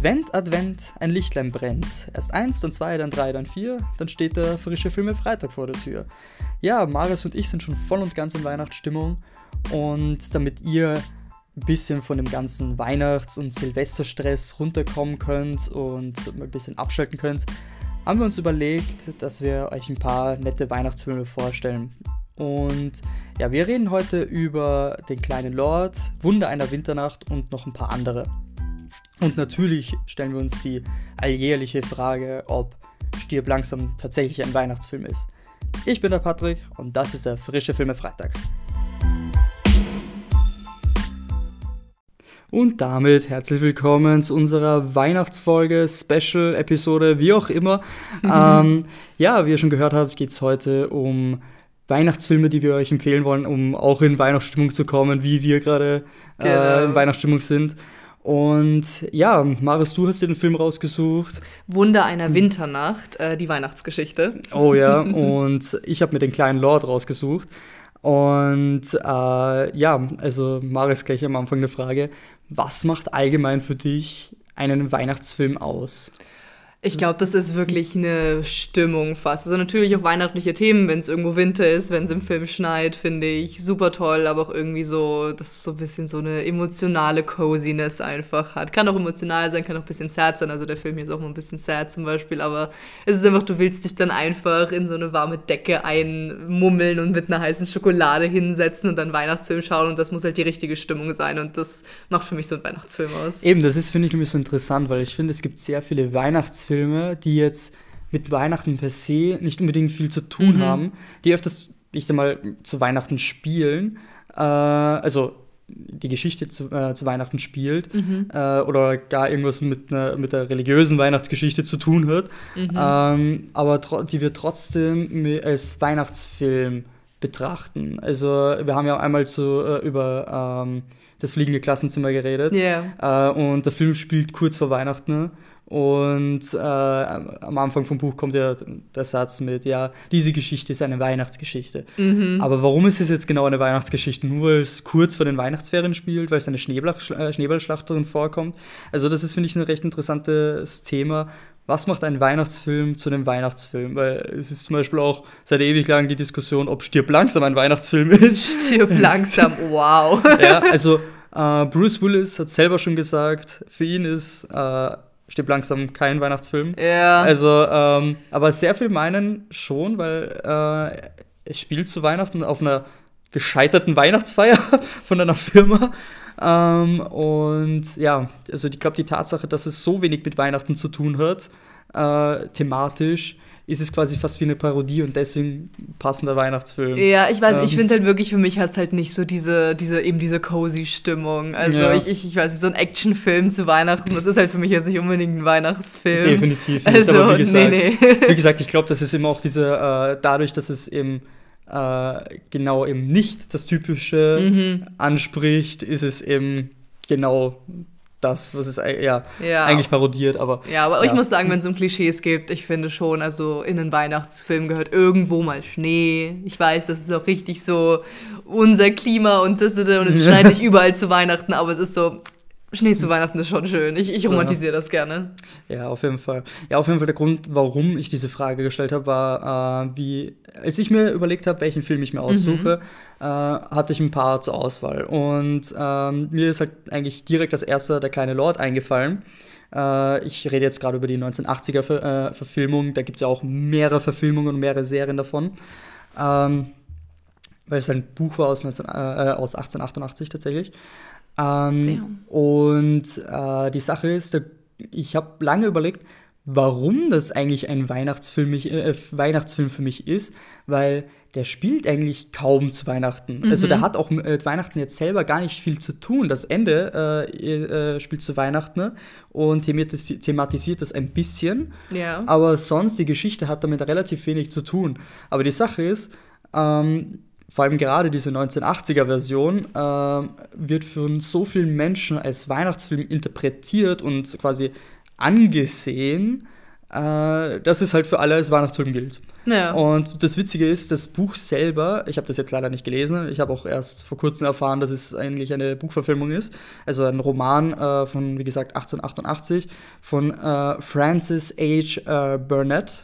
Advent, Advent, ein Lichtlein brennt. Erst eins, dann zwei, dann drei, dann vier, dann steht der frische Filme Freitag vor der Tür. Ja, Marius und ich sind schon voll und ganz in Weihnachtsstimmung und damit ihr ein bisschen von dem ganzen Weihnachts- und Silvesterstress runterkommen könnt und mal ein bisschen abschalten könnt, haben wir uns überlegt, dass wir euch ein paar nette Weihnachtsfilme vorstellen. Und ja, wir reden heute über Den kleinen Lord, Wunder einer Winternacht und noch ein paar andere. Und natürlich stellen wir uns die alljährliche Frage, ob Stirb langsam tatsächlich ein Weihnachtsfilm ist. Ich bin der Patrick und das ist der frische Filme Freitag. Und damit herzlich willkommen zu unserer Weihnachtsfolge, Special-Episode, wie auch immer. ähm, ja, wie ihr schon gehört habt, geht es heute um Weihnachtsfilme, die wir euch empfehlen wollen, um auch in Weihnachtsstimmung zu kommen, wie wir gerade äh, genau. in Weihnachtsstimmung sind. Und ja, Maris, du hast dir den Film rausgesucht. Wunder einer Winternacht, äh, die Weihnachtsgeschichte. Oh ja, und ich habe mir den kleinen Lord rausgesucht. Und äh, ja, also Maris gleich am Anfang eine Frage. Was macht allgemein für dich einen Weihnachtsfilm aus? Ich glaube, das ist wirklich eine Stimmung fast. Also natürlich auch weihnachtliche Themen, wenn es irgendwo Winter ist, wenn es im Film schneit, finde ich super toll, aber auch irgendwie so, dass es so ein bisschen so eine emotionale Coziness einfach hat. Kann auch emotional sein, kann auch ein bisschen sad sein. Also der Film hier ist auch mal ein bisschen sad zum Beispiel, aber es ist einfach, du willst dich dann einfach in so eine warme Decke einmummeln und mit einer heißen Schokolade hinsetzen und dann Weihnachtsfilm schauen und das muss halt die richtige Stimmung sein und das macht für mich so einen Weihnachtsfilm aus. Eben, das ist, finde ich, nämlich so interessant, weil ich finde, es gibt sehr viele Weihnachtsfilme, Weihnachtsfilme, die jetzt mit Weihnachten per se nicht unbedingt viel zu tun mhm. haben, die öfters, ich sag mal, zu Weihnachten spielen. Äh, also die Geschichte zu, äh, zu Weihnachten spielt mhm. äh, oder gar irgendwas mit, einer, mit der religiösen Weihnachtsgeschichte zu tun hat, mhm. ähm, aber die wir trotzdem als Weihnachtsfilm betrachten. Also wir haben ja einmal zu, äh, über ähm, das fliegende Klassenzimmer geredet yeah. Äh, und der Film spielt kurz vor Weihnachten und äh, am Anfang vom Buch kommt ja der Satz mit, ja, diese Geschichte ist eine Weihnachtsgeschichte. Mhm. Aber warum ist es jetzt genau eine Weihnachtsgeschichte? Nur weil es kurz vor den Weihnachtsferien spielt, weil es eine äh, Schneeballschlacht darin vorkommt. Also das ist, finde ich, ein recht interessantes Thema. Was macht ein Weihnachtsfilm zu einem Weihnachtsfilm? Weil es ist zum Beispiel auch seit ewig lang die Diskussion, ob Stirb langsam ein Weihnachtsfilm ist. Stirb langsam, wow. ja, also äh, Bruce Willis hat selber schon gesagt, für ihn ist äh, Stirb langsam kein Weihnachtsfilm. Ja. Also, ähm, aber sehr viel meinen schon, weil äh, es spielt zu Weihnachten auf einer gescheiterten Weihnachtsfeier von einer Firma. Ähm, und ja, also ich glaube, die Tatsache, dass es so wenig mit Weihnachten zu tun hat, äh, thematisch, ist es quasi fast wie eine Parodie und deswegen passender Weihnachtsfilm. Ja, ich weiß, ähm, ich finde halt wirklich, für mich hat es halt nicht so diese, diese, eben diese cozy Stimmung. Also ja. ich, ich, ich weiß nicht, so ein Actionfilm zu Weihnachten, das ist halt für mich jetzt nicht unbedingt ein Weihnachtsfilm. Definitiv nicht, also, aber wie gesagt, nee, nee. wie gesagt ich glaube, das ist eben auch diese, äh, dadurch, dass es eben äh, genau eben nicht das Typische mhm. anspricht, ist es eben genau das, was es ja, ja, eigentlich parodiert, aber. Ja, aber ja. ich muss sagen, wenn es um Klischees geht, ich finde schon, also in einen Weihnachtsfilm gehört irgendwo mal Schnee. Ich weiß, das ist auch richtig so unser Klima und das und es schneit nicht überall zu Weihnachten, aber es ist so, Schnee zu Weihnachten ist schon schön. Ich, ich romantisiere ja. das gerne. Ja, auf jeden Fall. Ja, auf jeden Fall der Grund, warum ich diese Frage gestellt habe, war, äh, wie, als ich mir überlegt habe, welchen Film ich mir aussuche, mhm. äh, hatte ich ein paar zur Auswahl. Und äh, mir ist halt eigentlich direkt als erster der kleine Lord eingefallen. Äh, ich rede jetzt gerade über die 1980er-Verfilmung. Äh, da gibt es ja auch mehrere Verfilmungen und mehrere Serien davon. Ähm, weil es ein Buch war aus, 19, äh, aus 1888 tatsächlich. Ähm, und äh, die Sache ist, ich habe lange überlegt, warum das eigentlich ein Weihnachtsfilm, äh, Weihnachtsfilm für mich ist, weil der spielt eigentlich kaum zu Weihnachten. Mhm. Also der mhm. hat auch mit Weihnachten jetzt selber gar nicht viel zu tun. Das Ende äh, äh, spielt zu Weihnachten ne? und thematisiert das ein bisschen. Ja. Aber sonst, die Geschichte hat damit relativ wenig zu tun. Aber die Sache ist, ähm, vor allem gerade diese 1980er-Version äh, wird von so vielen Menschen als Weihnachtsfilm interpretiert und quasi angesehen, äh, das ist halt für alle als Weihnachtsfilm gilt. Ja. Und das Witzige ist, das Buch selber, ich habe das jetzt leider nicht gelesen, ich habe auch erst vor kurzem erfahren, dass es eigentlich eine Buchverfilmung ist, also ein Roman äh, von, wie gesagt, 1888 von äh, Francis H. Äh, Burnett.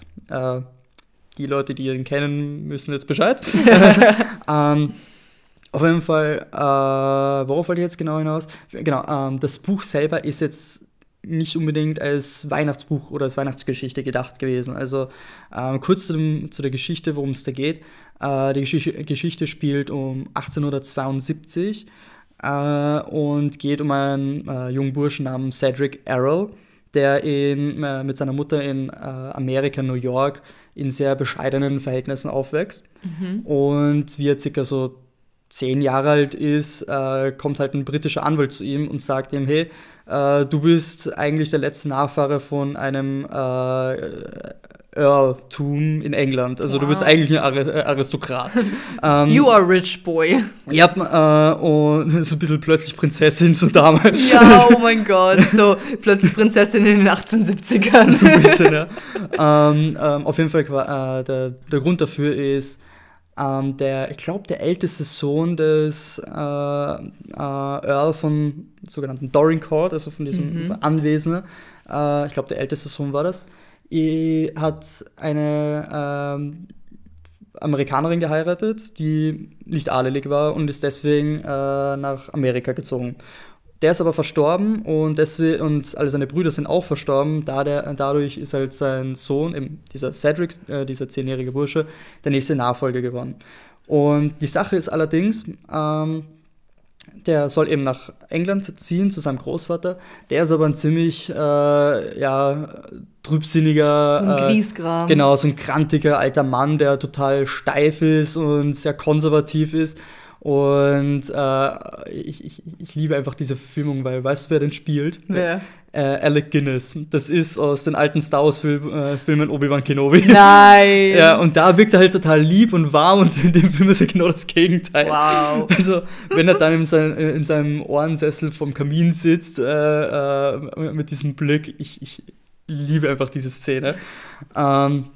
Die Leute, die ihn kennen, müssen jetzt Bescheid. ähm, auf jeden Fall, äh, worauf wollte ich jetzt genau hinaus? Genau, ähm, das Buch selber ist jetzt nicht unbedingt als Weihnachtsbuch oder als Weihnachtsgeschichte gedacht gewesen. Also äh, kurz zu, dem, zu, der Geschichte, worum es da geht. Äh, die Geschichte, Geschichte, spielt um 1872 äh, und geht um einen äh, jungen Burschen namens Cedric Errol, der in, äh, mit seiner Mutter in äh, Amerika, New York, in sehr bescheidenen Verhältnissen aufwächst. Mhm. Und wie er circa so zehn Jahre alt ist, kommt halt ein britischer Anwalt zu ihm und sagt ihm, hey, äh, du bist eigentlich der letzte Nachfahre von einem äh, Earltum in England. Also wow. du bist eigentlich ein äh, Aristokrat. ähm, you are rich boy. Ja, äh, und so ein bisschen plötzlich Prinzessin so damals. Ja, oh mein Gott. So plötzlich Prinzessin in den 1870ern. so ein bisschen, ja. ähm, ähm, auf jeden Fall, äh, der, der Grund dafür ist, ähm, der, ich glaube, der älteste Sohn des äh, äh, Earl von sogenannten Dorincourt, also von diesem mhm. Anwesen, äh, ich glaube, der älteste Sohn war das, hat eine ähm, Amerikanerin geheiratet, die nicht adelig war und ist deswegen äh, nach Amerika gezogen. Der ist aber verstorben und, deswegen, und alle seine Brüder sind auch verstorben. Da der, dadurch ist halt sein Sohn, dieser Cedric, äh, dieser zehnjährige Bursche, der nächste Nachfolger geworden. Und die Sache ist allerdings, ähm, der soll eben nach England ziehen zu seinem Großvater. Der ist aber ein ziemlich äh, ja, trübsinniger. So ein äh, Griesgram. genau, so ein krantiger alter Mann, der total steif ist und sehr konservativ ist. Und äh, ich, ich, ich, liebe einfach diese Filmung, weil weißt du, wer denn spielt? Wer? Äh, Alec Guinness. Das ist aus den alten Star Wars-Filmen äh, Obi-Wan Kenobi. Nein! ja, und da wirkt er halt total lieb und warm und in dem Film ist er genau das Gegenteil. Wow. Also, wenn er dann in, sein, in seinem Ohrensessel vom Kamin sitzt, äh, äh, mit diesem Blick, ich, ich liebe einfach diese Szene. Ähm,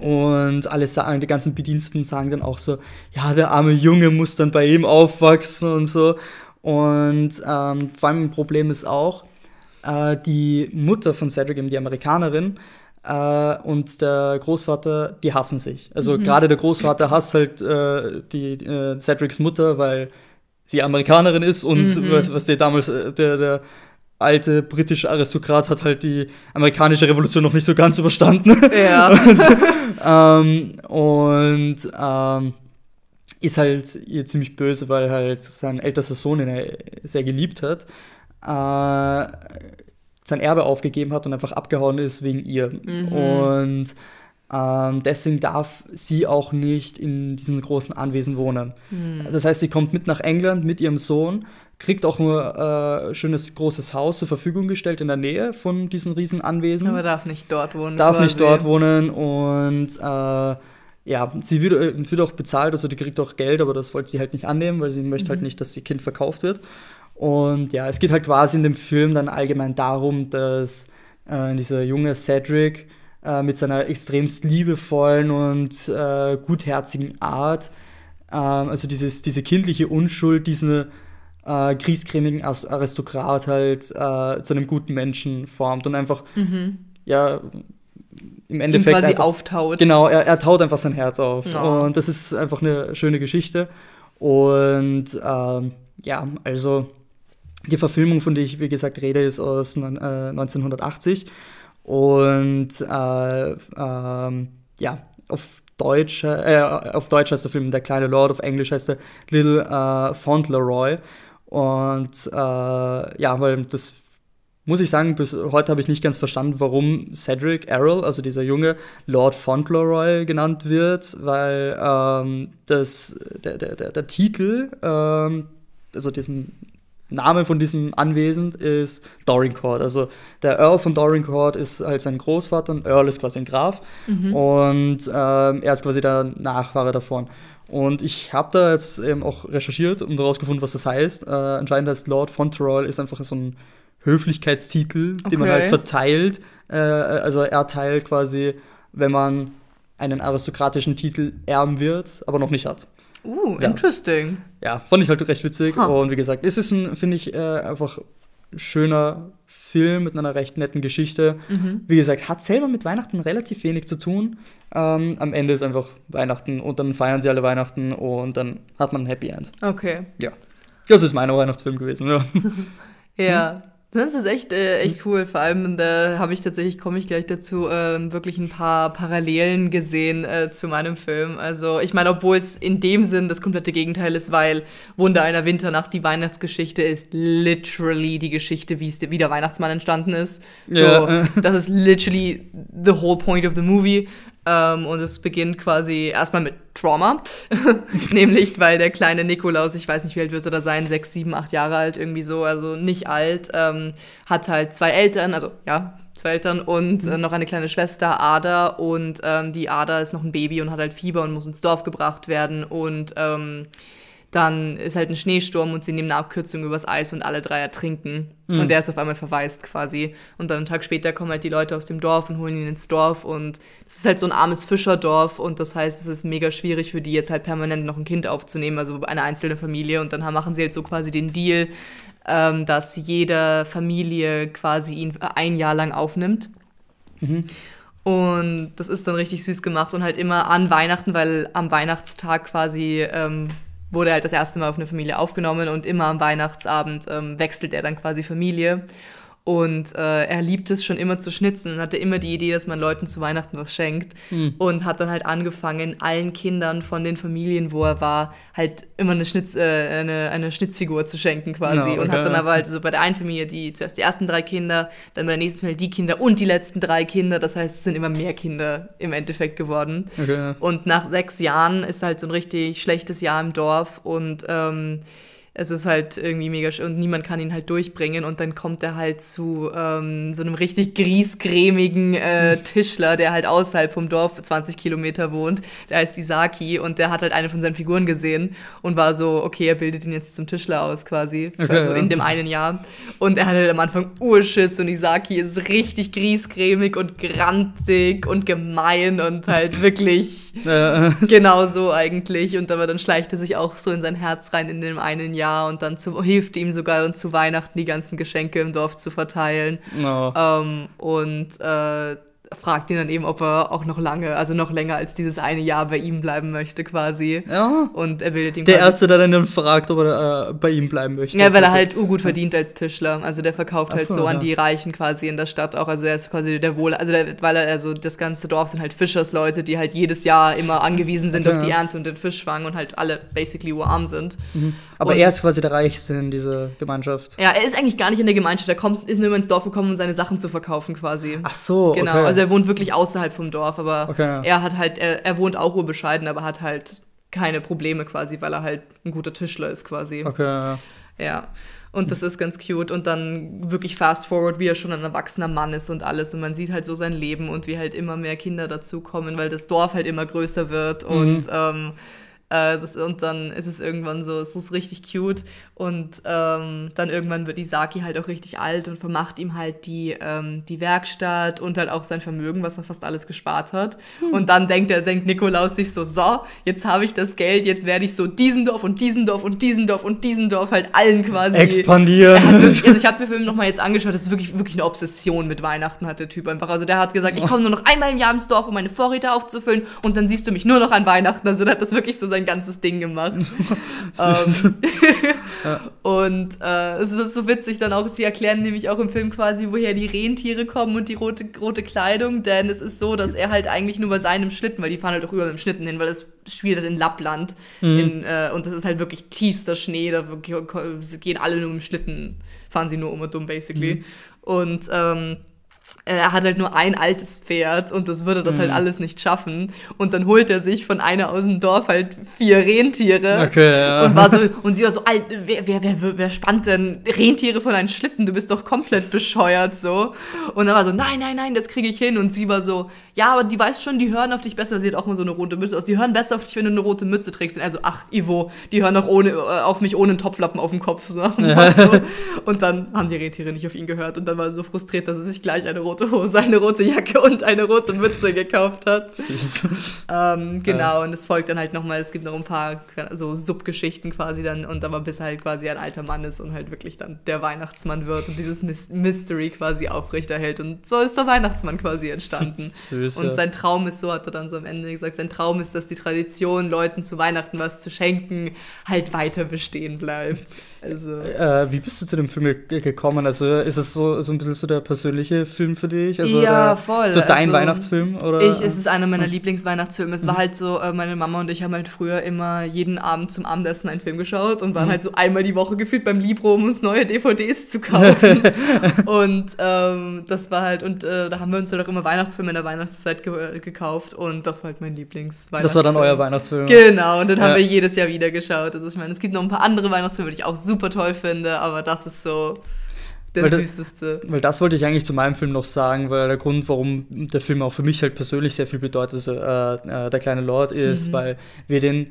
und alle sagen, die ganzen Bediensteten sagen dann auch so, ja, der arme Junge muss dann bei ihm aufwachsen und so. Und ähm, vor allem ein Problem ist auch, äh, die Mutter von Cedric, eben die Amerikanerin, äh, und der Großvater, die hassen sich. Also mhm. gerade der Großvater hasst halt äh, die äh, Cedrics Mutter, weil sie Amerikanerin ist und mhm. was, was der damals, äh, der, der alte britische Aristokrat hat halt die amerikanische Revolution noch nicht so ganz überstanden. Ja. und, ähm, und ähm, ist halt ihr ziemlich böse, weil halt sein ältester Sohn ihn sehr geliebt hat, äh, sein Erbe aufgegeben hat und einfach abgehauen ist wegen ihr. Mhm. Und ähm, deswegen darf sie auch nicht in diesem großen Anwesen wohnen. Mhm. Das heißt, sie kommt mit nach England mit ihrem Sohn kriegt auch nur ein äh, schönes großes Haus zur Verfügung gestellt in der Nähe von diesen riesen Anwesen. Aber darf nicht dort wohnen. Darf quasi. nicht dort wohnen und äh, ja, sie wird, äh, wird auch bezahlt, also die kriegt auch Geld, aber das wollte sie halt nicht annehmen, weil sie möchte halt mhm. halt nicht, dass ihr Kind verkauft wird. Und ja, es geht halt quasi in dem Film dann allgemein darum, dass äh, dieser junge Cedric äh, mit seiner extremst liebevollen und äh, gutherzigen Art, ähm, also dieses, diese kindliche Unschuld, diese äh, griesgrämigen Aristokrat halt äh, zu einem guten Menschen formt und einfach, mhm. ja, im Endeffekt. Ihn quasi einfach, auftaut. Genau, er, er taut einfach sein Herz auf. Ja. Und das ist einfach eine schöne Geschichte. Und ähm, ja, also die Verfilmung, von der ich, wie gesagt, rede, ist aus äh, 1980. Und äh, ähm, ja, auf Deutsch, äh, auf Deutsch heißt der Film Der kleine Lord, auf Englisch heißt er Little äh, Fauntleroy. Und äh, ja, weil das muss ich sagen, bis heute habe ich nicht ganz verstanden, warum Cedric Errol, also dieser junge Lord Fauntleroy genannt wird, weil ähm, das, der, der, der, der Titel, ähm, also diesen Name von diesem Anwesen ist Dorincourt. Also der Earl von Dorincourt ist halt sein Großvater, und Earl ist quasi ein Graf mhm. und ähm, er ist quasi der Nachfahre davon. Und ich habe da jetzt eben auch recherchiert und herausgefunden, was das heißt. Äh, anscheinend heißt Lord Fauntleroy ist einfach so ein Höflichkeitstitel, Okay. den man halt verteilt. Äh, also er teilt quasi, wenn man einen aristokratischen Titel erben wird, aber noch nicht hat. Uh, Ja. interesting. Ja, fand ich halt recht witzig. Ha. Und wie gesagt, es ist ein, finde ich, äh, einfach schöner Film mit einer recht netten Geschichte. Mhm. Wie gesagt, hat selber mit Weihnachten relativ wenig zu tun. Ähm, am Ende ist einfach Weihnachten und dann feiern sie alle Weihnachten und dann hat man ein Happy End. Okay. Ja. Das ist mein Weihnachtsfilm gewesen, ja. Ja. Das ist echt, äh, echt cool. Vor allem, da habe ich tatsächlich, komme ich gleich dazu, ähm, wirklich ein paar Parallelen gesehen äh, zu meinem Film. Also, ich meine, obwohl es in dem Sinn das komplette Gegenteil ist, weil Wunder einer Winternacht, die Weihnachtsgeschichte ist literally die Geschichte, wie es wie der Weihnachtsmann entstanden ist. So, Ja. das ist literally the whole point of the movie. Ähm, und es beginnt quasi erstmal mit Trauma. Nämlich, weil der kleine Nikolaus, ich weiß nicht, wie alt wird er da sein, sechs, sieben, acht Jahre alt, irgendwie so, also nicht alt, ähm, hat halt zwei Eltern, also ja, zwei Eltern und äh, noch eine kleine Schwester, Ada. Und ähm, die Ada ist noch ein Baby und hat halt Fieber und muss ins Dorf gebracht werden. Und ähm, dann ist halt ein Schneesturm und sie nehmen eine Abkürzung übers Eis und alle drei ertrinken. Von der ist auf einmal verwaist quasi. Und dann einen Tag später kommen halt die Leute aus dem Dorf und holen ihn ins Dorf. Und es ist halt so ein armes Fischerdorf und das heißt, es ist mega schwierig für die jetzt halt permanent noch ein Kind aufzunehmen, also eine einzelne Familie. Und dann machen sie halt so quasi den Deal, ähm, dass jede Familie quasi ihn ein Jahr lang aufnimmt. Und das ist dann richtig süß gemacht und halt immer an Weihnachten, weil am Weihnachtstag quasi ähm, wurde halt das erste Mal auf eine Familie aufgenommen und immer am Weihnachtsabend ähm, wechselt er dann quasi Familie. Und äh, er liebt es schon immer zu schnitzen und hatte immer die Idee, dass man Leuten zu Weihnachten was schenkt. Und hat dann halt angefangen, allen Kindern von den Familien, wo er war, halt immer eine, Schnitz, äh, eine, eine Schnitzfigur zu schenken quasi. Ja, Und hat dann aber halt so bei der einen Familie die zuerst die ersten drei Kinder, dann bei der nächsten Familie die Kinder und die letzten drei Kinder. Das heißt, es sind immer mehr Kinder im Endeffekt geworden. Okay. Und nach sechs Jahren ist halt so ein richtig schlechtes Jahr im Dorf und ähm, es ist halt irgendwie mega sch- und niemand kann ihn halt durchbringen und dann kommt er halt zu ähm, so einem richtig griesgrämigen äh, Tischler, der halt außerhalb vom Dorf 20 Kilometer wohnt. Der heißt Isaki und der hat halt eine von seinen Figuren gesehen und war so, okay, er bildet ihn jetzt zum Tischler aus quasi, Okay, also ja. in dem einen Jahr. Und er hat halt am Anfang Urschiss und Isaki ist richtig griesgrämig und grantig und gemein und halt wirklich genau so eigentlich. Und aber dann schleicht er sich auch so in sein Herz rein in dem einen Jahr und dann zu, hilft ihm sogar dann zu Weihnachten die ganzen Geschenke im Dorf zu verteilen. no. Ähm, und äh, fragt ihn dann eben, ob er auch noch lange, also noch länger als dieses eine Jahr bei ihm bleiben möchte quasi. Ja. Und er bildet ihm Der Erste, der dann fragt, ob er äh, bei ihm bleiben möchte. Ja, weil er Also- halt urgut verdient als Tischler. Also der verkauft Ach halt so, so, an ja. die Reichen quasi in der Stadt auch. Also er ist quasi der Wohl, also der, weil er, also das ganze Dorf sind halt Fischersleute, die halt jedes Jahr immer angewiesen sind Okay, auf die ja. Ernte und den Fischfang und halt alle basically urarm sind. Aber und- er ist quasi der Reichste in dieser Gemeinschaft. Ja, er ist eigentlich gar nicht in der Gemeinschaft. Er kommt, ist nur immer ins Dorf gekommen, um seine Sachen zu verkaufen quasi. Ach so, Genau, okay. also er wohnt wirklich außerhalb vom Dorf, aber Okay. er hat halt, er, er wohnt auch urbescheiden, aber hat halt keine Probleme quasi, weil er halt ein guter Tischler ist quasi. okay. ja. Und das ist ganz cute. Und dann wirklich fast forward, wie er schon ein erwachsener Mann ist und alles. Und man sieht halt so sein Leben und wie halt immer mehr Kinder dazukommen, weil das Dorf halt immer größer wird. Und, ähm, äh, das, und dann ist es irgendwann so, es ist richtig cute. Und ähm, dann irgendwann wird Isaki halt auch richtig alt und vermacht ihm halt die, ähm, die Werkstatt und halt auch sein Vermögen, was er fast alles gespart hat. Und dann denkt er, denkt Nikolaus sich so, so, jetzt habe ich das Geld, jetzt werde ich so diesem Dorf und diesem Dorf und diesem Dorf und diesem Dorf halt allen quasi. Er Expandieren. wirklich, also ich habe mir den Film nochmal jetzt angeschaut, das ist wirklich, wirklich eine Obsession mit Weihnachten hat der Typ einfach. Also der hat gesagt, ich komme nur noch einmal im Jahr ins Dorf, um meine Vorräte aufzufüllen und dann siehst du mich nur noch an Weihnachten. Also der hat das wirklich so sein ganzes Ding gemacht. Ähm, und äh, es ist so witzig dann auch, sie erklären nämlich auch im Film quasi, woher die Rentiere kommen und die rote, rote Kleidung, denn es ist so, dass er halt eigentlich nur bei seinem Schlitten, weil die fahren halt auch überall mit dem Schlitten hin, weil das spielt halt in Lappland. In, äh, und das ist halt wirklich tiefster Schnee, da gehen alle nur dem Schlitten, fahren sie nur um und um basically. Und ähm, er hat halt nur ein altes Pferd und das würde das halt alles nicht schaffen. Und dann holt er sich von einer aus dem Dorf halt vier Rentiere. Okay, ja. Und, war so, und sie war so, alt, wer, wer, wer, wer spannt denn Rentiere von einem Schlitten? Du bist doch komplett bescheuert so. Und er war so, nein, nein, nein, das kriege ich hin. Und sie war so, ja, aber die weiß schon, die hören auf dich besser, sie hat auch immer so eine rote Mütze aus. Die hören besser auf dich, wenn du eine rote Mütze trägst. Und also, ach, Ivo, die hören auch ohne, äh, auf mich ohne einen Topflappen auf dem Kopf. So. Ja. Und dann haben die Rentiere nicht auf ihn gehört und dann war er so frustriert, dass er sich gleich eine rote Hose, eine rote Jacke und eine rote Mütze gekauft hat. Süß. Ähm, genau, ja. und es folgt dann halt nochmal, es gibt noch ein paar so Subgeschichten quasi dann und aber bis er halt quasi ein alter Mann ist und halt wirklich dann der Weihnachtsmann wird und dieses Mystery quasi aufrechterhält und so ist der Weihnachtsmann quasi entstanden. Süß, und sein Traum ist, so hat er dann so am Ende gesagt, sein Traum ist, dass die Tradition, Leuten zu Weihnachten was zu schenken, halt weiter bestehen bleibt. Also. Äh, wie bist du zu dem Film gekommen? Also ist es so, so ein bisschen so der persönliche Film für dich? Also ja, voll. So dein also, Weihnachtsfilm? Oder? Ich, es ist einer meiner Lieblingsweihnachtsfilme. Es mhm. war halt so, äh, meine Mama und ich haben halt früher immer jeden Abend zum Abendessen einen Film geschaut und waren mhm. halt so einmal die Woche gefühlt beim Libro, um uns neue DVDs zu kaufen. und ähm, das war halt, und äh, da haben wir uns halt auch immer Weihnachtsfilme in der Weihnachtszeit ge gekauft und das war halt mein Lieblingsweihnachtsfilm. Das war dann euer Weihnachtsfilm? Genau, und den ja. haben wir jedes Jahr wieder geschaut. Also ich meine, es gibt noch ein paar andere Weihnachtsfilme, die ich auch super super toll finde, aber das ist so der weil süßeste. weil das wollte ich eigentlich zu meinem Film noch sagen, weil der Grund, warum der Film auch für mich halt persönlich sehr viel bedeutet, also äh, äh, der kleine Lord ist, mhm. weil wir den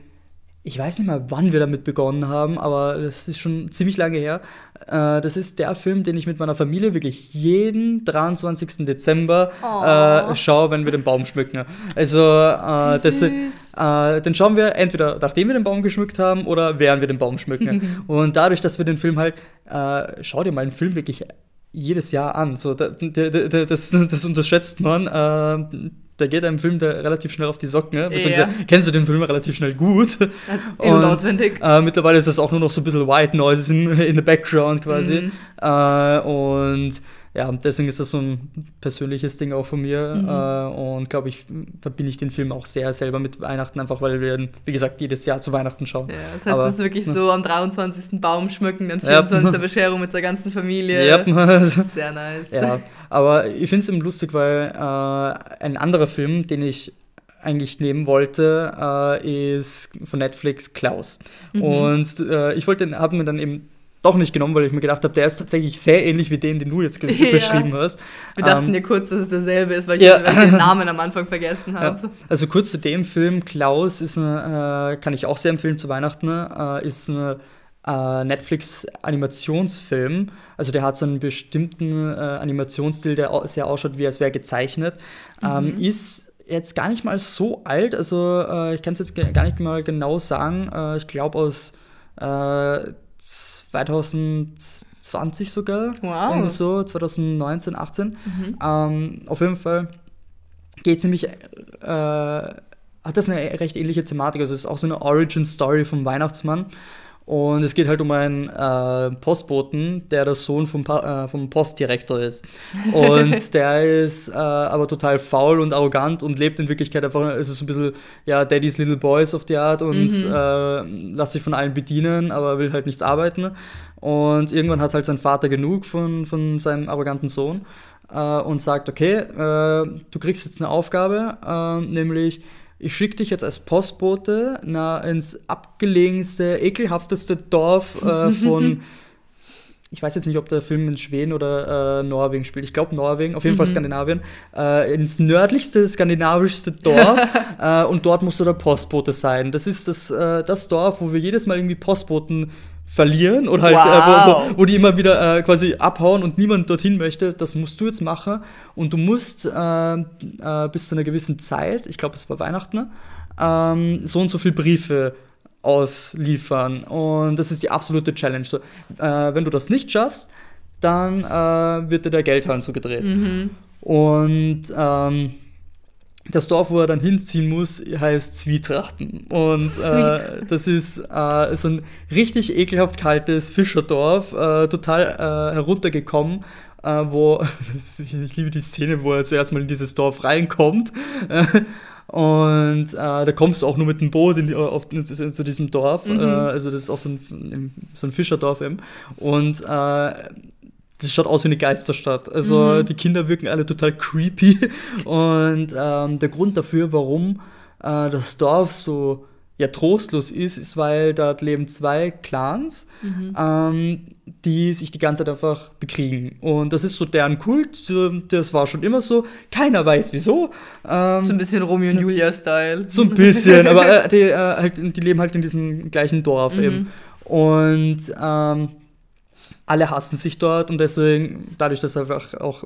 ich weiß nicht mal, wann wir damit begonnen haben, aber das ist schon ziemlich lange her. Äh, das ist der Film, den ich mit meiner Familie wirklich jeden 23. Dezember äh, schaue, wenn wir den Baum schmücken. Also äh, das, äh, den schauen wir entweder nachdem wir den Baum geschmückt haben oder während wir den Baum schmücken. Und dadurch, dass wir den Film halt, äh, schau dir mal einen Film wirklich jedes Jahr an. So, das, das, das unterschätzt man. Äh, da geht einem Film der relativ schnell auf die Socken, ne? beziehungsweise ja. kennst du den Film relativ schnell gut. Also und, auswendig. Äh, mittlerweile ist das auch nur noch so ein bisschen White Noise in, in the Background quasi. Mhm. Äh, und ja, deswegen ist das so ein persönliches Ding auch von mir. Mhm. Äh, und glaube ich, verbinde ich den Film auch sehr selber mit Weihnachten, einfach weil wir, wie gesagt, jedes Jahr zu Weihnachten schauen. Ja, das heißt, es ist wirklich ne. so am 23. Baum schmücken, dann 24. Ja. Bescherung mit der ganzen Familie. Ja. Sehr nice. Ja, aber ich finde es eben lustig, weil äh, ein anderer Film, den ich eigentlich nehmen wollte, äh, ist von Netflix Klaus. Mhm. Und äh, ich wollte, habe mir dann eben doch nicht genommen, weil ich mir gedacht habe, der ist tatsächlich sehr ähnlich wie den, den du jetzt ja. beschrieben hast. Wir dachten ähm, ja kurz, dass es derselbe ist, weil ich, ja. den Namen am Anfang vergessen habe. Ja. Also kurz zu dem Film, Klaus ist eine, äh, kann ich auch sehr empfehlen zu Weihnachten, äh, ist ein äh, Netflix-Animationsfilm. Also der hat so einen bestimmten äh, Animationsstil, der sehr ausschaut, wie als wäre gezeichnet. Ähm, mhm. ist jetzt gar nicht mal so alt, also äh, ich kann es jetzt gar nicht mal genau sagen. Äh, ich glaube aus 2020 sogar. Wow. Irgendwie so, 2019, 18. Mhm. Ähm, auf jeden Fall geht es nämlich, äh, hat das eine recht ähnliche Thematik. Also es ist auch so eine Origin-Story vom Weihnachtsmann. Und es geht halt um einen äh, Postboten, der der Sohn vom, pa äh, vom Postdirektor ist. Und der ist äh, aber total faul und arrogant und lebt in Wirklichkeit einfach, es ist so ein bisschen, ja, Daddy's Little Boys auf die Art und mhm. Äh, lässt sich von allen bedienen, aber will halt nichts arbeiten. Und irgendwann hat halt sein Vater genug von, von seinem arroganten Sohn äh, und sagt, okay, äh, du kriegst jetzt eine Aufgabe, nämlich ich schicke dich jetzt als Postbote na, ins abgelegenste, ekelhafteste Dorf äh, von, ich weiß jetzt nicht, ob der Film in Schweden oder äh, Norwegen spielt. Ich glaube Norwegen, auf jeden mhm. Fall Skandinavien. Äh, ins nördlichste, skandinavischste Dorf. Äh, und dort musst du der Postbote sein. Das ist das, äh, das Dorf, wo wir jedes Mal irgendwie Postboten verlieren oder halt, wow. äh, wo, wo, wo, die immer wieder äh, quasi abhauen und niemand dorthin möchte, das musst du jetzt machen und du musst äh, äh bis zu einer gewissen Zeit, ich glaube es war Weihnachten, ähm, so und so viele Briefe ausliefern und das ist die absolute Challenge. So, äh, wenn du das nicht schaffst, dann äh, wird dir der Geldhahn zugedreht. Mhm. Und ähm, das Dorf, wo er dann hinziehen muss, heißt Zwietrachten. Und äh, das ist äh, so ein richtig ekelhaft kaltes Fischerdorf, äh, total äh, heruntergekommen. Äh, wo, ich liebe die Szene, wo er zuerst mal in dieses Dorf reinkommt. Und äh, da kommst du auch nur mit dem Boot in auf, zu diesem Dorf. Mhm. also das ist auch so ein, so ein Fischerdorf eben. Und das schaut aus wie eine Geisterstadt. Also mhm. die Kinder wirken alle total creepy. Und ähm, der Grund dafür, warum äh, das Dorf so ja, trostlos ist, ist, weil dort leben zwei Clans. Mhm. Ähm, die sich die ganze Zeit einfach bekriegen. Und das ist so deren Kult, das war schon immer so. Keiner weiß wieso. Ähm, so ein bisschen Romeo und Julia-Style. So ein bisschen, aber äh, die, äh, halt, die leben halt in diesem gleichen Dorf mhm. eben. Und ähm, alle hassen sich dort und deswegen, dadurch, dass einfach auch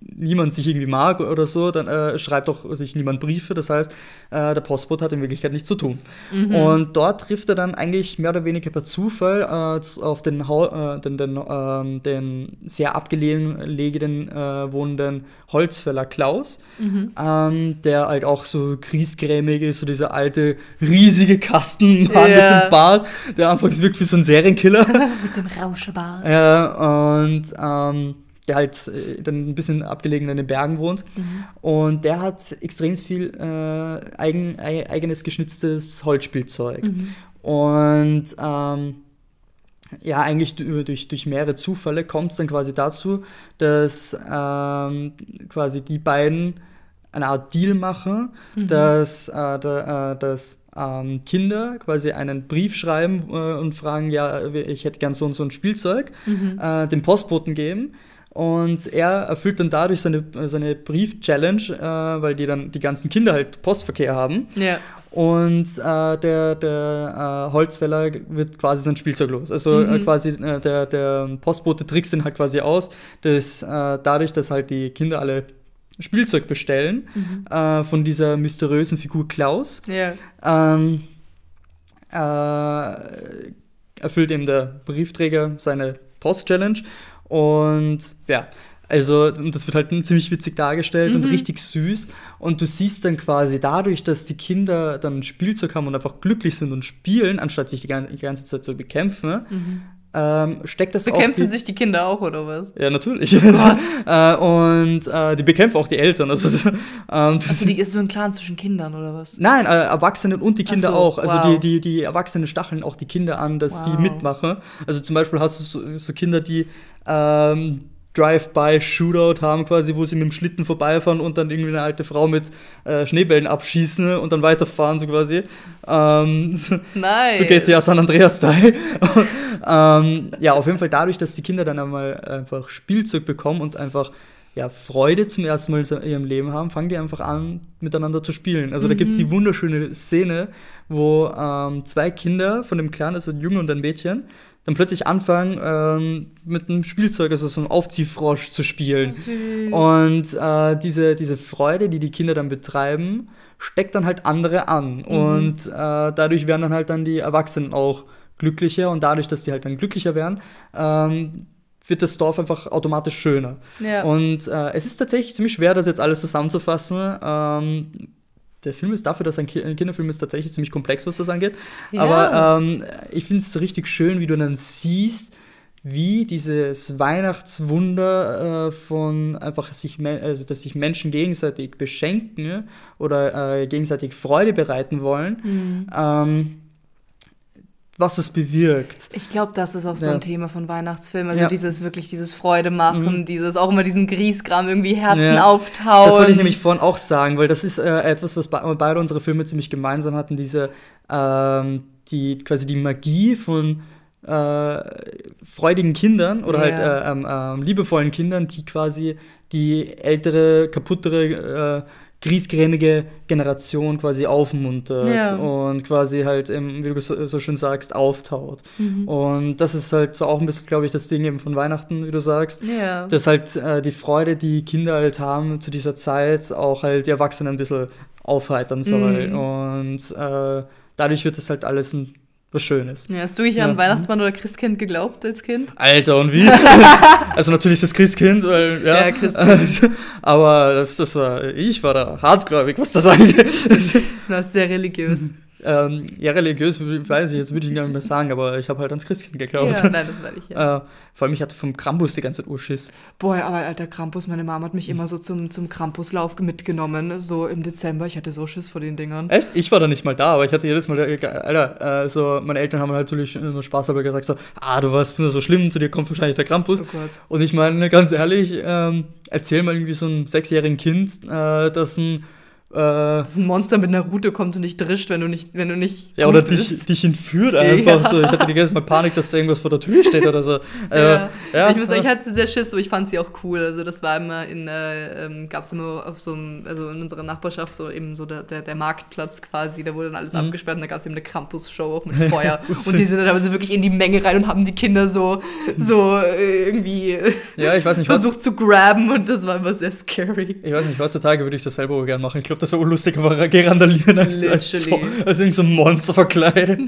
niemand sich irgendwie mag oder so, dann äh, schreibt auch sich niemand Briefe. Das heißt, äh, der Postbote hat in Wirklichkeit nichts zu tun. Mhm. Und dort trifft er dann eigentlich mehr oder weniger per Zufall äh, auf den, äh, den, den, ähm, den, sehr abgelegenen äh, wohnenden Holzfäller Klaus, mhm. ähm, der halt auch so griesgrämig ist, so dieser alte, riesige Kastenmann yeah. mit dem Bart, der anfangs wirkt wie so ein Serienkiller. mit dem Rauscherbart. Ja, und ähm, der halt äh, dann ein bisschen abgelegen in den Bergen wohnt. Mhm. Und der hat extrem viel äh, eigen, eigenes geschnitztes Holzspielzeug. Mhm. Und ähm, ja, eigentlich durch, durch mehrere Zufälle kommt es dann quasi dazu, dass ähm, quasi die beiden eine Art Deal machen, mhm. dass, äh, da, äh, dass ähm, Kinder quasi einen Brief schreiben äh, und fragen, ja, ich hätte gern so und so ein Spielzeug, mhm. Äh, dem Postboten geben und er erfüllt dann dadurch seine, seine Brief-Challenge, äh, weil die dann die ganzen Kinder halt Postverkehr haben. Ja. Und äh, der, der äh, Holzfäller wird quasi sein Spielzeug los. Also äh, mhm. quasi äh, der, der Postbote trickst ihn halt quasi aus, dass äh, dadurch, dass halt die Kinder alle Spielzeug bestellen mhm. von dieser mysteriösen Figur Klaus, ja. ähm, erfüllt eben der Briefträger seine Post-Challenge und ja, also das wird halt ziemlich witzig dargestellt mhm. und richtig süß. Und du siehst dann quasi dadurch, dass die Kinder dann ein Spielzeug haben und einfach glücklich sind und spielen, anstatt sich die ganze Zeit zu bekämpfen, mhm. Ähm, steckt das Bekämpfen auch. Bekämpfen sich die Kinder auch, oder was? Ja, natürlich. Oh äh, und äh, die bekämpfen auch die Eltern. Also, ähm, also die ist so ein Clan zwischen Kindern, oder was? Nein, äh, Erwachsenen und die Kinder so, auch. Also wow. die, die, die Erwachsenen stacheln auch die Kinder an, dass wow. die mitmachen. Also zum Beispiel hast du so, so Kinder, die ähm, Drive-by-Shootout haben, quasi, wo sie mit dem Schlitten vorbeifahren und dann irgendwie eine alte Frau mit äh, Schneebällen abschießen und dann weiterfahren, so quasi. Ähm, so, nice. so GTA San Andreas-Style. ähm, ja, auf jeden Fall dadurch, dass die Kinder dann einmal einfach Spielzeug bekommen und einfach ja, Freude zum ersten Mal in ihrem Leben haben, fangen die einfach an, miteinander zu spielen. Also mhm. da gibt es die wunderschöne Szene, wo ähm, zwei Kinder von dem Clan, also ein Junge und ein Mädchen, dann plötzlich anfangen, ähm, mit einem Spielzeug, also so einem Aufziehfrosch zu spielen. Süß. Und äh, diese, diese Freude, die die Kinder dann betreiben, steckt dann halt andere an. Mhm. Und äh, dadurch werden dann halt dann die Erwachsenen auch glücklicher und dadurch, dass die halt dann glücklicher werden, ähm, wird das Dorf einfach automatisch schöner. Ja. Und äh, es ist tatsächlich ziemlich schwer, das jetzt alles zusammenzufassen. Ähm, der Film ist dafür, dass ein Kinderfilm ist, tatsächlich ziemlich komplex, was das angeht. Ja. Aber ähm, ich finde es richtig schön, wie du dann siehst, wie dieses Weihnachtswunder äh, von einfach sich, also dass sich Menschen gegenseitig beschenken oder äh, gegenseitig Freude bereiten wollen. Mhm. Ähm, was es bewirkt. Ich glaube, das ist auch so ja. ein Thema von Weihnachtsfilmen. Also ja. dieses wirklich, dieses Freude machen, mhm. dieses auch immer diesen Grießkram irgendwie Herzen ja. auftauen. Das wollte ich nämlich vorhin auch sagen, weil das ist äh, etwas, was be beide unsere Filme ziemlich gemeinsam hatten, diese, ähm, die quasi die Magie von äh, freudigen Kindern oder halt äh, ähm, ähm, liebevollen Kindern, die quasi die ältere, kaputtere äh, griesgrämige Generation quasi aufmuntert ja. und quasi halt, wie du so, so schön sagst, auftaut. Mhm. Und das ist halt so auch ein bisschen, glaube ich, das Ding eben von Weihnachten, wie du sagst, ja. dass halt äh, die Freude, die Kinder halt haben zu dieser Zeit, auch halt die Erwachsenen ein bisschen aufheitern soll. Mhm. Und äh, dadurch wird das halt alles ein was Schönes. Ja, hast du dich an Weihnachtsmann oder Christkind geglaubt als Kind? Alter, und wie? also natürlich das Christkind, weil, ja. ja Christkind. Aber das, das war, ich war da hartgläubig, was das angeht. du warst sehr religiös. Ähm, ja, religiös, weiß ich, jetzt würde ich gar nicht mehr sagen, aber ich habe halt ans Christkind geglaubt. Ja, nein, das war ich, ja. Äh, vor allem, ich hatte vom Krampus die ganze Zeit Urschiss. Boah, aber alter Krampus, meine Mama hat mich immer so zum, zum Krampuslauf mitgenommen, so im Dezember. Ich hatte so Schiss vor den Dingern. Echt? Ich war da nicht mal da, aber ich hatte jedes Mal, äh, Alter, äh, so, meine Eltern haben natürlich immer Spaß aber gesagt, so, ah, du warst nur so schlimm, zu dir kommt wahrscheinlich der Krampus. Oh Gott. Und ich meine, ganz ehrlich, ähm, erzähl mal irgendwie so einem sechsjährigen Kind, äh, dass ein Äh, Dass ein Monster mit einer Route kommt und dich drischt, wenn du nicht, wenn du nicht. ja, oder dich, dich entführt einfach Ja. so. Ich hatte die ganze Mal Panik, dass da irgendwas vor der Tür steht oder so. Äh, Ja. ja, ich muss sagen, ich hatte sehr Schiss, aber ich fand sie auch cool. Also das war immer in, äh, ähm, gab es immer auf so einem, also in unserer Nachbarschaft so eben so der, der, der Marktplatz quasi, da wurde dann alles Mhm. abgesperrt und da gab es eben eine Krampus-Show auch mit Feuer. und die sind dann aber so wirklich in die Menge rein und haben die Kinder so, so äh, irgendwie ja, ich weiß nicht, versucht zu graben und das war immer sehr scary. Ich weiß nicht, heutzutage würde ich das selber gerne machen. Ich glaube, das wäre lustig, aber gerandalieren als, als, so, als irgend so ein Monster verkleidet.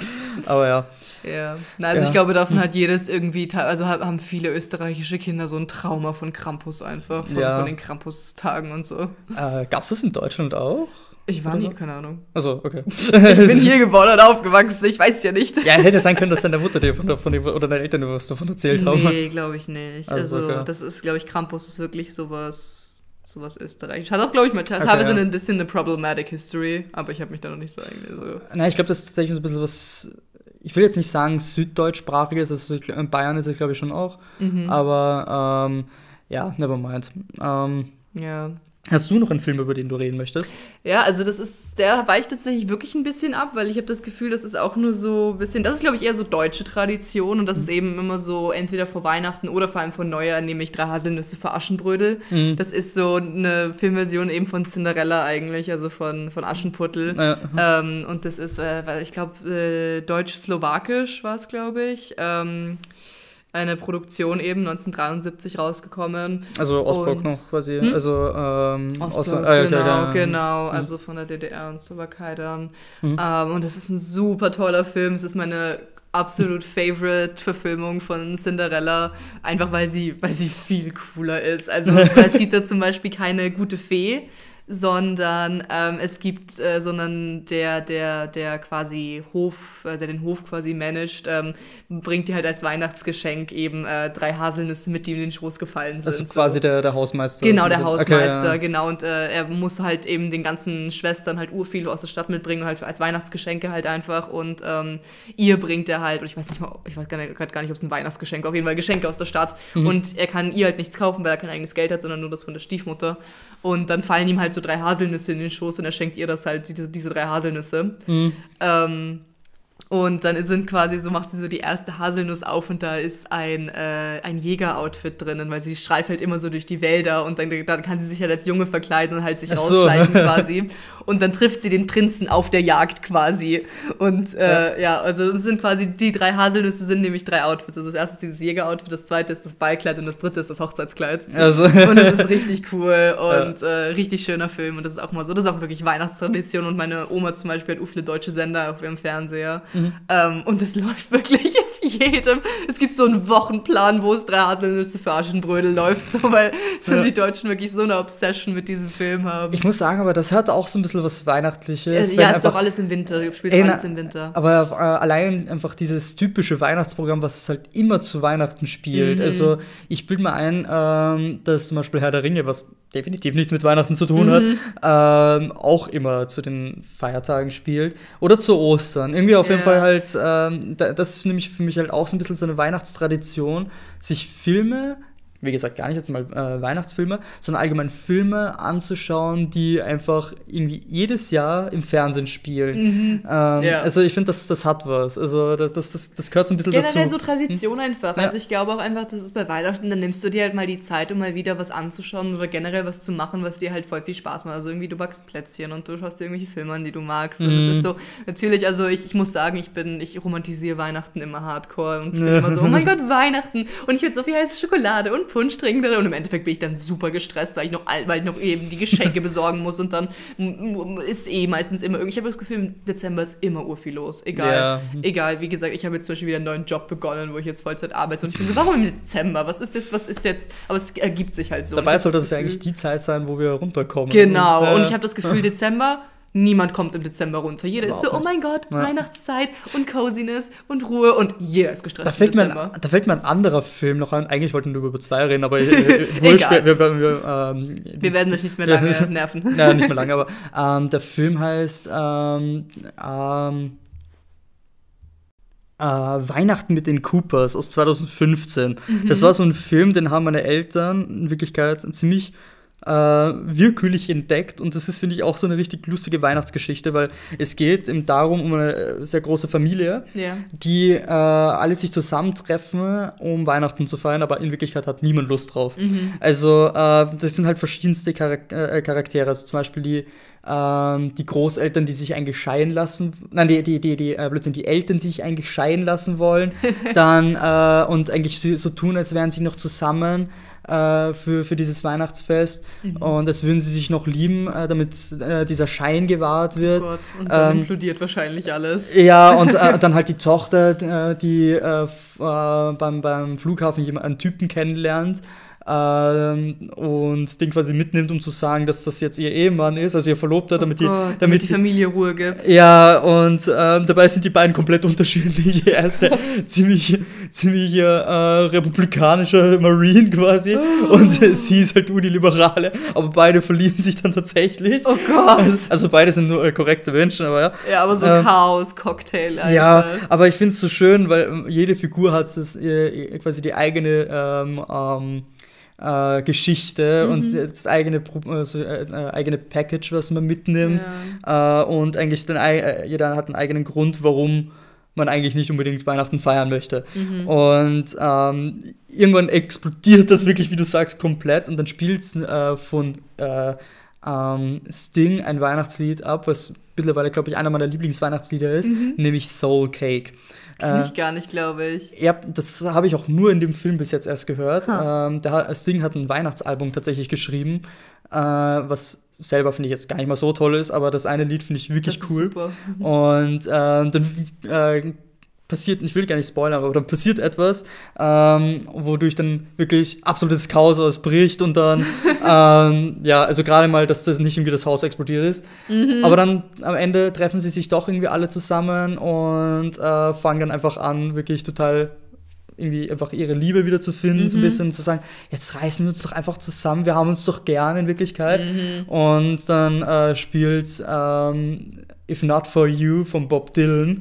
Aber ja. Ja, na, also Ja. ich glaube, davon hat jedes irgendwie, also ha- haben viele österreichische Kinder so ein Trauma von Krampus einfach, von, Ja. von den Krampus-Tagen und so. Äh, Gab es das in Deutschland auch? Ich war nie, so? keine Ahnung. Also, okay. Ich bin hier geboren und aufgewachsen, ich weiß ja nicht. Ja, hätte sein können, dass deine Mutter dir von, von, der- oder deine Eltern dir was davon erzählt haben. Nee, glaube ich nicht. Also, Also, okay. das ist, glaube ich, Krampus ist wirklich sowas, sowas österreichisch. Hat auch, glaube ich, mal Okay, teilweise ja. ein bisschen eine problematic history, aber ich habe mich da noch nicht so eigentlich so. Nein, ich glaube, das ist tatsächlich so ein bisschen was. Ich will jetzt nicht sagen süddeutschsprachiges, also in Bayern ist es, glaube ich, schon auch. Mhm. Aber ähm, ja, never mind. Ähm, Ja. Hast du noch einen Film, über den du reden möchtest? Ja, also das ist, der weicht tatsächlich wirklich ein bisschen ab, weil ich habe das Gefühl, das ist auch nur so ein bisschen, das ist glaube ich eher so deutsche Tradition und das ist eben immer so entweder vor Weihnachten oder vor allem vor Neujahr, nämlich drei Haselnüsse für Aschenbrödel. Mhm. Das ist so eine Filmversion eben von Cinderella eigentlich, also von, von Aschenputtel. Äh, Ähm, und das ist, äh, ich glaube, äh, deutsch-slowakisch war es, glaube ich. Ähm, eine Produktion eben 1973 rausgekommen. also Ostblock noch quasi. Hm? Also ähm, Ostblock, Ost- ah, ja, genau, ja, ja. genau, Mhm. also von der DDR und Slowakei dann. Mhm. Ähm, und es ist ein super toller Film. Es ist meine absolut favorite Verfilmung von Cinderella, einfach weil sie, weil sie viel cooler ist. Also es gibt da zum Beispiel keine gute Fee, sondern ähm, es gibt, äh, sondern der, der, der quasi Hof, äh, der den Hof quasi managt, ähm, bringt dir halt als Weihnachtsgeschenk eben äh, drei Haselnüsse mit, die ihm in den Schoß gefallen sind. Also so. quasi der, der Hausmeister. Genau, der Okay, Hausmeister, ja. genau. Und äh, er muss halt eben den ganzen Schwestern halt urviel aus der Stadt mitbringen, halt als Weihnachtsgeschenke halt einfach. Und ähm, ihr bringt er halt, und ich weiß nicht mal, ich weiß gar nicht, gar nicht ob es ein Weihnachtsgeschenk, auf jeden Fall Geschenke aus der Stadt. Mhm. Und er kann ihr halt nichts kaufen, weil er kein eigenes Geld hat, sondern nur das von der Stiefmutter. Und dann fallen ihm halt so drei Haselnüsse in den Schoß und er schenkt ihr das halt, diese, diese drei Haselnüsse. Mhm. Ähm, und dann sind quasi, so macht sie so die erste Haselnuss auf und da ist ein, äh, ein Jäger-Outfit drinnen, weil sie streift halt immer so durch die Wälder und dann, dann kann sie sich halt als Junge verkleiden und halt sich so. rausschleichen quasi. Und dann trifft sie den Prinzen auf der Jagd quasi. Und äh, ja. also das sind quasi die drei Haselnüsse sind nämlich drei Outfits. Also das erste ist dieses Jäger-Outfit, das zweite ist das Ballkleid und das dritte ist das Hochzeitskleid. Also, Und es ist richtig cool und äh, richtig schöner Film. Und das ist auch mal so, das ist auch wirklich Weihnachtstradition. Und meine Oma zum Beispiel hat viele deutsche Sender auf ihrem Fernseher. Ähm, und es läuft wirklich jedem. Es gibt so einen Wochenplan, wo es drei Haselnüsse für Aschenbrödel läuft, so, weil so Ja. die Deutschen wirklich so eine Obsession mit diesem Film haben. ich muss sagen, aber das hat auch so ein bisschen was Weihnachtliches. Wenn ja, ist doch alles im Winter. Spielt na- alles im Winter. Aber äh, allein einfach dieses typische Weihnachtsprogramm, was es halt immer zu Weihnachten spielt. Mhm. Also ich bilde mir ein, ähm, dass zum Beispiel Herr der Ringe, was definitiv nichts mit Weihnachten zu tun Mhm. hat, ähm, auch immer zu den Feiertagen spielt. Oder zu Ostern. Irgendwie auf jeden Ja. Fall halt, ähm, da, das ist nämlich für mich halt auch so ein bisschen so eine Weihnachtstradition, sich Filme wie gesagt, gar nicht jetzt mal äh, Weihnachtsfilme, sondern allgemein Filme anzuschauen, die einfach irgendwie jedes Jahr im Fernsehen spielen. Ähm, Ja. Also ich finde, das, das hat was. Also das, das, das, gehört so ein bisschen Generell dazu. so Tradition einfach. Ja. Also ich glaube auch einfach, das ist bei Weihnachten, dann nimmst du dir halt mal die Zeit, um mal wieder was anzuschauen oder generell was zu machen, was dir halt voll viel Spaß macht. Also irgendwie du backst Plätzchen und du schaust dir irgendwelche Filme an, die du magst. Und Mhm. das ist so, natürlich, also ich, ich muss sagen, ich bin, ich romantisiere Weihnachten immer hardcore und bin immer so, oh mein Gott, Weihnachten und ich will so viel heiße Schokolade und Punsch trinken und im Endeffekt bin ich dann super gestresst, weil ich noch, weil ich noch eben die Geschenke besorgen muss und dann ist eh meistens immer irgendwie, ich habe das Gefühl, im Dezember ist immer urviel los, egal. Ja. Egal, wie gesagt, ich habe jetzt zum Beispiel wieder einen neuen Job begonnen, wo ich jetzt Vollzeit arbeite und ich bin so, warum im Dezember? Was ist jetzt, was ist jetzt? Aber es ergibt sich halt so. Dabei Und sollte es ja Gefühl- eigentlich die Zeit sein, wo wir runterkommen. Genau, Ja. und ich habe das Gefühl, Dezember, niemand kommt im Dezember runter. Jeder ist so, Überhaupt oh mein Gott, Ja. Weihnachtszeit und Coziness und Ruhe und jeder ist gestresst da im fällt, mir Dezember. ein, da fällt mir ein anderer Film noch an. Eigentlich wollten wir über zwei reden, aber äh, wurscht, wir, wir, wir, ähm, Wir werden euch nicht mehr lange nerven. Ja, nicht mehr lange, aber ähm, der Film heißt ähm, ähm, äh, Weihnachten mit den Coopers aus 2015. Das war so ein Film, den haben meine Eltern in Wirklichkeit ziemlich äh, willkürlich entdeckt. Und das ist, finde ich, auch so eine richtig lustige Weihnachtsgeschichte, weil es geht eben darum, um eine äh, sehr große Familie, Ja. die äh, alle sich zusammentreffen, um Weihnachten zu feiern, aber in Wirklichkeit hat niemand Lust drauf. Also, äh, das sind halt verschiedenste Charak äh, Charaktere. Also zum Beispiel die, ähm, die Großeltern, die sich eigentlich scheiden lassen, nein, die, die, die, die, äh, plötzlich die Eltern, die sich eigentlich scheiden lassen wollen, dann äh, und eigentlich so, so tun, als wären sie noch zusammen äh, für, für dieses Weihnachtsfest und als würden sie sich noch lieben, äh, damit äh, dieser Schein gewahrt Oh wird. Gott, und dann Ähm, implodiert wahrscheinlich alles. Ja, und äh, dann halt die Tochter, äh, die äh, beim, beim Flughafen jemanden, einen Typen kennenlernt ähm, und den quasi mitnimmt, um zu sagen, dass das jetzt ihr Ehemann ist, also ihr Verlobter, damit die, Oh Gott, damit die Familie Ruhe gibt. ja, und ähm, dabei sind die beiden komplett unterschiedlich. Er ist der ziemlich, ziemlich äh, republikanischer Marine quasi und äh, sie ist halt die Liberale, aber beide verlieben sich dann tatsächlich. Oh Gott. Also, also beide sind nur äh, korrekte Menschen, aber ja. Ja, aber so Ähm, Chaos-Cocktail einfach. Ja, aber ich finde es so schön, weil ähm, jede Figur hat so äh, quasi die eigene ähm, ähm, äh, Geschichte Mhm. und das eigene, Pro- äh, äh, eigene Package, was man mitnimmt. Äh, und eigentlich den, äh, jeder hat einen eigenen Grund, warum man eigentlich nicht unbedingt Weihnachten feiern möchte. Mhm. Und ähm, irgendwann explodiert das wirklich, wie du sagst, komplett und dann spielt äh, von äh, ähm, Sting ein Weihnachtslied ab, was mittlerweile, glaube ich, einer meiner Lieblingsweihnachtslieder ist, nämlich Soul Cake. Kenn Äh, ich gar nicht, glaube ich. ja, das habe ich auch nur in dem Film bis jetzt erst gehört. Ähm, der Sting hat ein Weihnachtsalbum tatsächlich geschrieben, äh, was selber finde ich jetzt gar nicht mal so toll ist, aber das eine Lied finde ich wirklich cool. Super. Und ähm, dann äh, passiert, ich will gar nicht spoilern, aber dann passiert etwas, ähm, wodurch dann wirklich absolutes Chaos ausbricht und dann, ähm, ja, also gerade mal, dass das nicht irgendwie das Haus explodiert ist. Aber dann am Ende treffen sie sich doch irgendwie alle zusammen und äh, fangen dann einfach an, wirklich total irgendwie einfach ihre Liebe wieder zu finden, so ein bisschen zu sagen, jetzt reißen wir uns doch einfach zusammen, wir haben uns doch gern in Wirklichkeit. Und dann äh, spielt ähm, If Not For You von Bob Dylan.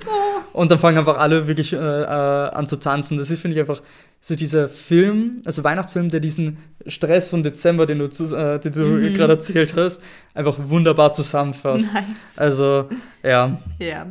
Und dann fangen einfach alle wirklich äh, äh, an zu tanzen. Das ist, finde ich, einfach so dieser Film, also Weihnachtsfilm, der diesen Stress von Dezember, den du, äh, den du gerade erzählt hast, einfach wunderbar zusammenfasst. Nice. Also, ja. Ja.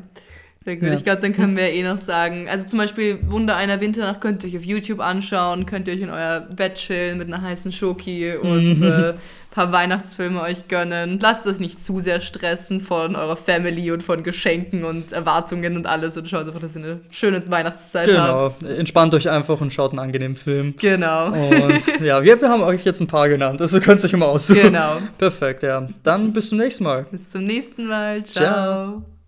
Sehr gut. Ja. Ich glaube, dann können wir eh noch sagen, also zum Beispiel Wunder einer Winternacht könnt ihr euch auf YouTube anschauen, könnt ihr euch in euer Bett chillen mit einer heißen Schoki und äh, paar Weihnachtsfilme euch gönnen. Lasst euch nicht zu sehr stressen von eurer Family und von Geschenken und Erwartungen und alles und schaut einfach, dass ihr eine schöne Weihnachtszeit Genau. habt. Entspannt euch einfach und schaut einen angenehmen Film. Genau. Und ja, wir, wir haben euch jetzt ein paar genannt. Also könnt ihr euch immer aussuchen. Genau. Perfekt, ja. Dann bis zum nächsten Mal. Bis zum nächsten Mal. Ciao. Ciao.